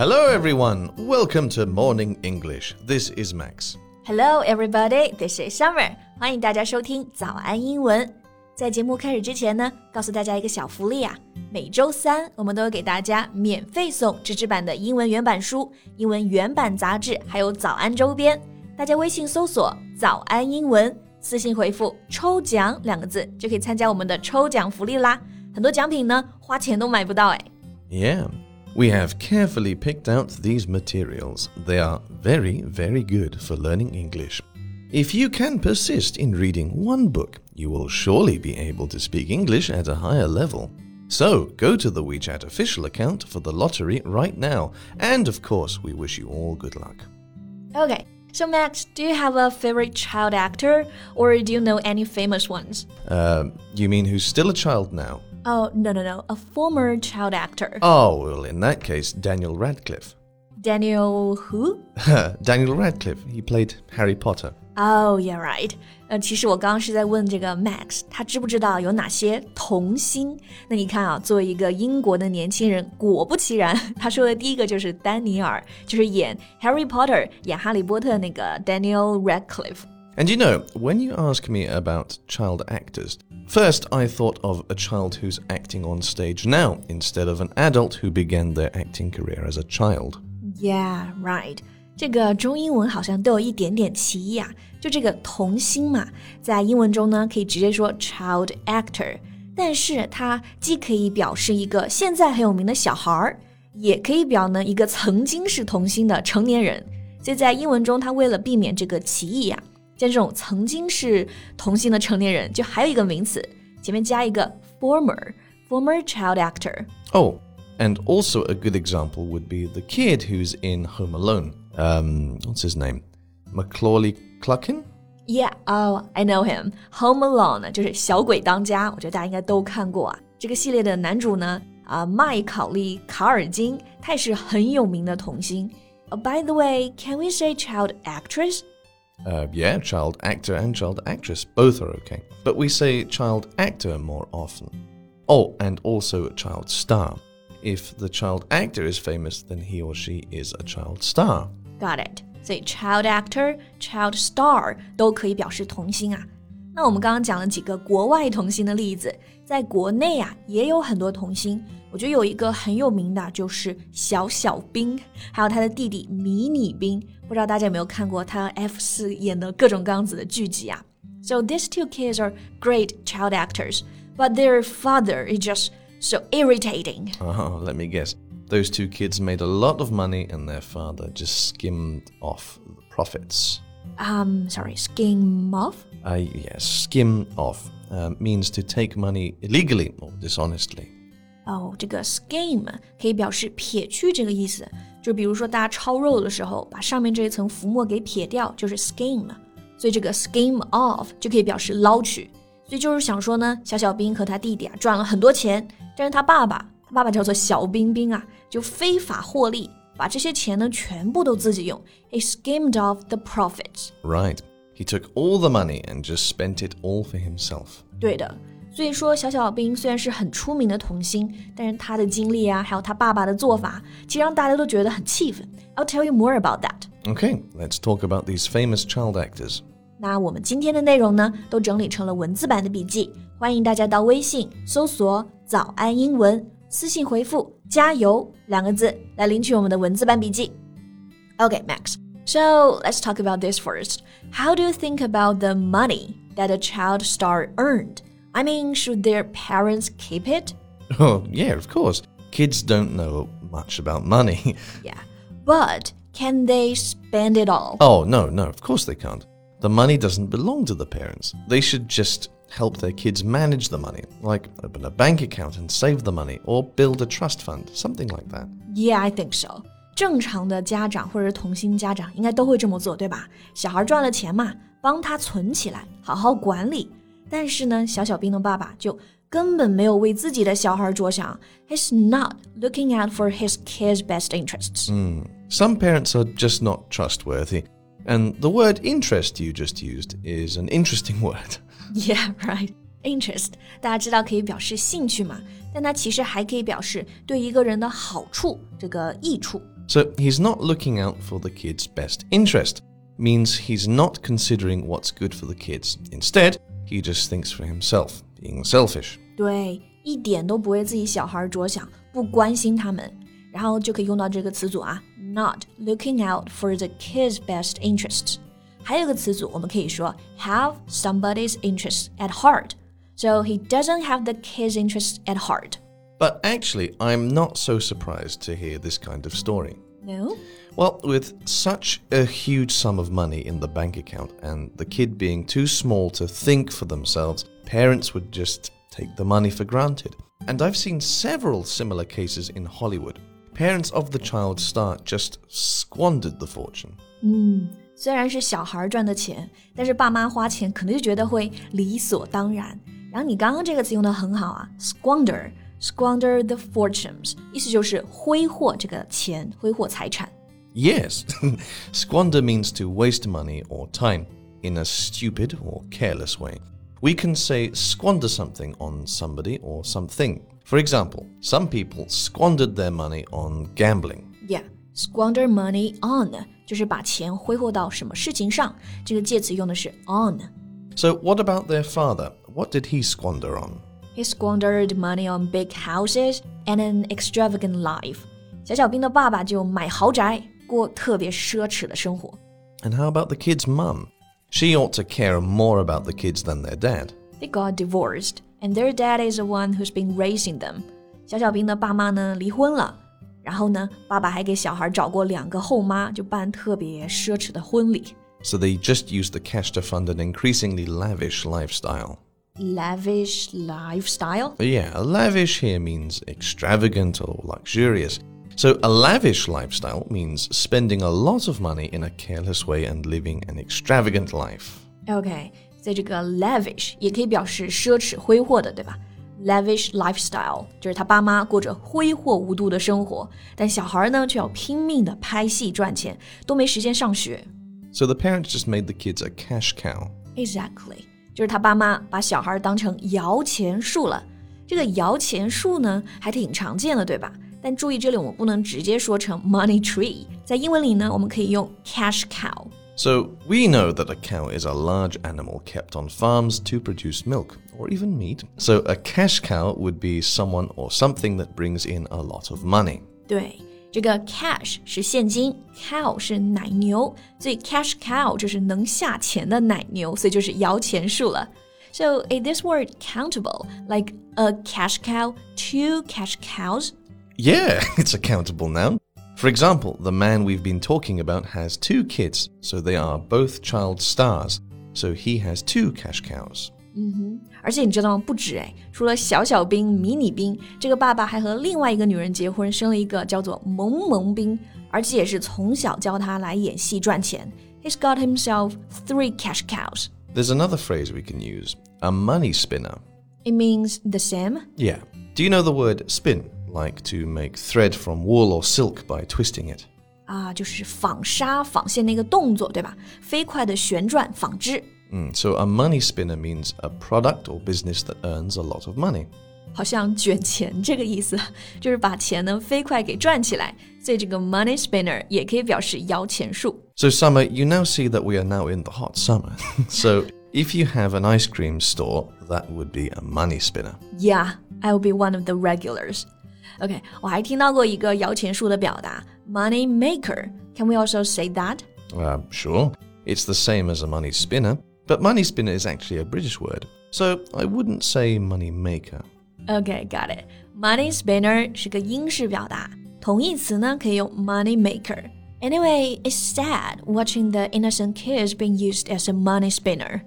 Hello, everyone. Welcome to Morning English. This is Max. Hello, everybody. This is Summer. 欢迎大家收听早安英文。在节目开始之前呢，告诉大家一个小福利啊！每周三我们都会给大家免费送纸质版的英文原版书、英文原版杂志，还有早安周边。大家微信搜索“早安英文”，私信回复“抽奖”两个字，就可以参加我们的抽奖福利啦！很多奖品呢，花钱都买不到哎。Yeah. We have carefully picked out these materials. They are very, very good for learning English. If you can persist in reading one book, you will surely be able to speak English at a higher level. So, go to the WeChat official account for the lottery right now. And of course, we wish you all good luck. Okay, so Max, do you have a favorite child actor or do you know any famous ones? Uh, you mean who's still a child now? Oh, no, no, no. A former child actor. Oh, well, in that case, Daniel Radcliffe. Daniel who? Daniel Radcliffe. He played Harry Potter. Oh, yeah, right. 呃，其实我刚刚是在问这个 Max，他知不知道有哪些童星？那你看啊，作为一个英国的年轻人，果不其然，他说的第一个就是丹尼尔，就是演 Harry Potter、演哈利波特那个 Daniel Radcliffe。And you know, when you ask me about child actors, first I thought of a child who's acting on stage now instead of an adult who began their acting career as a child. Yeah, right. 这个中英文好像都有一点点歧义啊。就这个童星嘛，在英文中呢可以直接说 child actor，但是它既可以表示一个现在很有名的小孩儿，也可以表呢一个曾经是童星的成年人。所以在英文中，它为了避免这个歧义呀、啊。 像这种曾经是童星的成年人，就还有一个名词，前面加一个 former former child actor。Oh, and also a good example would be the kid who's in Home Alone. Um, what's his name? Macaulay Culkin. Yeah, oh, I know him. Home Alone 就是小鬼当家，我觉得大家应该都看过啊。这个系列的男主呢，啊，麦考利·卡尔金，他也是很有名的童星。Uh, by the way, can we say child actress? Uh, yeah, child actor and child actress, both are okay. But we say child actor more often. Oh, and also a child star. If the child actor is famous, then he or she is a child star. Got it. 所以 child actor、child star 都可以表示童星啊。 那我们刚刚讲了几个国外童星的例子，在国内啊也有很多童星。我觉得有一个很有名的就是小小兵，还有他的弟弟迷你兵。不知道大家有没有看过他 F 四演的各种各样子的剧集啊？So these two kids are great child actors, but their father is just so irritating. Uh, let me guess. Those two kids made a lot of money and their father just skimmed off the profits. Um, sorry, skim off? Uh, yes, skim off uh, means to take money illegally or dishonestly. 哦，这个 skim 可以表示撇去这个意思，就比如说大家抄肉的时候，把上面这一层浮沫给撇掉，就是 skim。所以这个 skim off 就可以表示捞取。所以就是想说呢，小小兵和他弟弟啊赚了很多钱，但是他爸爸，他爸爸叫做小冰冰啊，就非法获利， 把这些钱呢全部都自己用，he skimmed off the profits。 Right. He took all the money and just spent it all for himself. 对的。所以说，小小兵虽然是很出名的童星，但是他的经历啊，还有他爸爸的做法，其实让大家都觉得很气愤。I'll tell you more about that. Okay, let's talk about these famous child actors. 那我们今天的内容呢，都整理成了文字版的笔记，欢迎大家到微信搜索“早安英文”， 私信回复“加油”两个字来领取我们的文字版笔记。Okay, Max. So let's talk about this first. How do you think about the money that a child star earned? I mean, should their parents keep it? Oh, yeah, of course. Kids don't know much about money. Yeah. But can they spend it all? oh, no, no, of course they can't. The money doesn't belong to the parents. They should just help their kids manage the money, like open a bank account and save the money, or build a trust fund, something like that. Yeah, I think so. 正常的家长或者是童星家长应该都会这么做，对吧？小孩赚了钱嘛，帮他存起来，好好管理。但是呢，小小兵的爸爸就根本没有为自己的小孩着想，He's not looking out for his kids' best interests。 Some parents are just not trustworthy. And the word interest you just used is an interesting word. Yeah, right. Interest，大家知道可以表示兴趣嘛？但它其实还可以表示对一个人的好处，这个益处。 So he's not looking out for the kid's best interest, means he's not considering what's good for the kids. Instead, he just thinks for himself, being selfish. 对，一点都不为自己小孩着想，不关心他们，然后就可以用到这个词组啊，not looking out for the kids' best interests。 还有个词组，我们可以说 have somebody's interests at heart。So he doesn't have the kids' interests at heart. But actually, I'm not so surprised to hear this kind of story. No? Well, with such a huge sum of money in the bank account and the kid being too small to think for themselves, parents would just take the money for granted. And I've seen several similar cases in Hollywood. Parents of the child star just squandered the fortune. 嗯， 虽然是小孩赚的钱，但是爸妈花钱可能就觉得会理所当然。然后你刚刚这个词用的很好啊，squander。squander the fortunes，意思就是挥霍这个钱，挥霍财产。Yes, squander means to waste money or time in a stupid or careless way. We can say squander something on somebody or something. For example, some people squandered their money on gambling. Yeah, squander money on 就是把钱挥霍到什么事情上，这个介词用的是 on。So what about their father? What did he squander on? He squandered money on big houses and an extravagant life. 小小兵的爸爸就买豪宅，过特别奢侈的生活。And how about the kid's mum? She ought to care more about the kids than their dad. They got divorced, and their dad is the one who's been raising them. 小小兵的爸妈呢离婚了， 然后呢，爸爸还给小孩找过两个后妈，就办特别奢侈的婚礼。So they just used the cash to fund an increasingly lavish lifestyle. Lavish lifestyle? Yeah, lavish here means extravagant or luxurious. So, a lavish lifestyle means spending a lot of money in a careless way and living an extravagant life. OK，在这个 lavish 也可以表示奢侈挥霍的，对吧 ？lavish lifestyle 就是他爸妈过着挥霍无度的生活，但小孩呢却要拼命的拍戏赚钱，都没时间上学。So the parents just made the kids a cash cow. Exactly，就是他爸妈把小孩当成摇钱树了。这个摇钱树呢，还挺常见的，对吧？但注意，这里我们不能直接说成 money tree，在英文里呢，我们可以用 cash cow。 So we know that a cow is a large animal kept on farms to produce milk or even meat. So a cash cow would be someone or something that brings in a lot of money. 对，这个 cash 是现金，cow 是奶牛，所以 cash cow 就是能下钱的奶牛，所以就是摇钱树了。So is this word countable, like a cash cow, two cash cows? Yeah, it's a countable noun. For example, the man we've been talking about has two kids, so they are both child stars. So he has two cash cows. 而且你知道吗？不止哎，除了小小兵、迷你兵，这个爸爸还和另外一个女人结婚，生了一个叫做萌萌兵，而且也是从小教他来演戏赚钱。He's got himself three cash cows. There's another phrase we can use a money spinner. It means the same. Yeah. Do you know the word spin? Like to make thread from wool or silk by twisting it. 啊，就是纺纱、纺线那个动作，对吧？飞快的旋转纺织， Mm, so a money spinner means a product or business that earns a lot of money. 好像卷钱这个意思，就是把钱呢飞快给转起来。所以这个 money spinner 也可以表示摇钱树。 So, Summer, you now see that we are now in the hot summer. so, if you have an ice cream store, that would be a money spinner. Yeah, I will be one of the regulars. OK，我还听到过一个摇钱树的表达，money maker。Can we also say that? Uh, sure, it's the same as a money spinner, but money spinner is actually a British word. So, I wouldn't say money maker. OK, got it. Money spinner 是个英式表达，同义词呢可以用 money maker。Anyway, it's sad watching the innocent kids being used as a money spinner.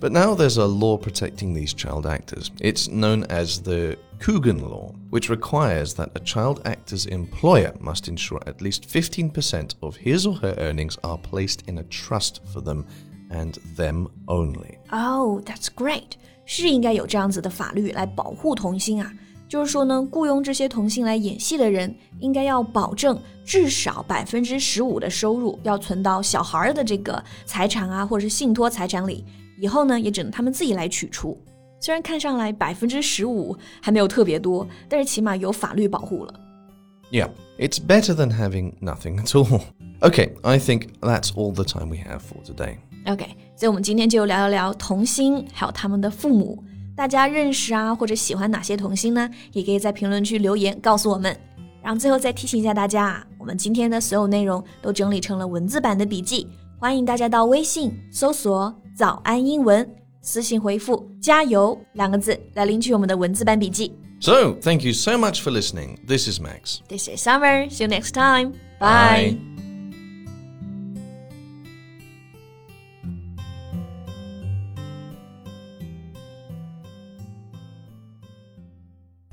But now there's a law protecting these child actors. It's known as the Coogan Law, which requires that a child actor's employer must ensure at least 15% of his or her earnings are placed in a trust for them and them only. Oh, that's great！是应该有这样子的法律来保护童星啊。 就是说呢，雇佣这些童星来演戏的人，应该要保证至少百分之十五的收入要存到小孩儿的这个财产啊，或者是信托财产里，以后呢也只能他们自己来取出。虽然看上来百分之十五还没有特别多，但是起码有法律保护了。Yeah, it's better than having nothing at all. Okay, I think that's all the time we have for today. OK，所以我们今天就聊一聊童星，还有他们的父母。大家认识啊，或者喜欢哪些童星呢？也可以在评论区留言告诉我们。然后最后再提醒一下大家啊，我们今天的所有内容都整理成了文字版的笔记，欢迎大家到微信搜索“早安英文”，私信回复“加油”两个字来领取我们的文字版笔记。So, thank you so much for listening. This is Max. This is Summer. See you next time. Bye. Bye.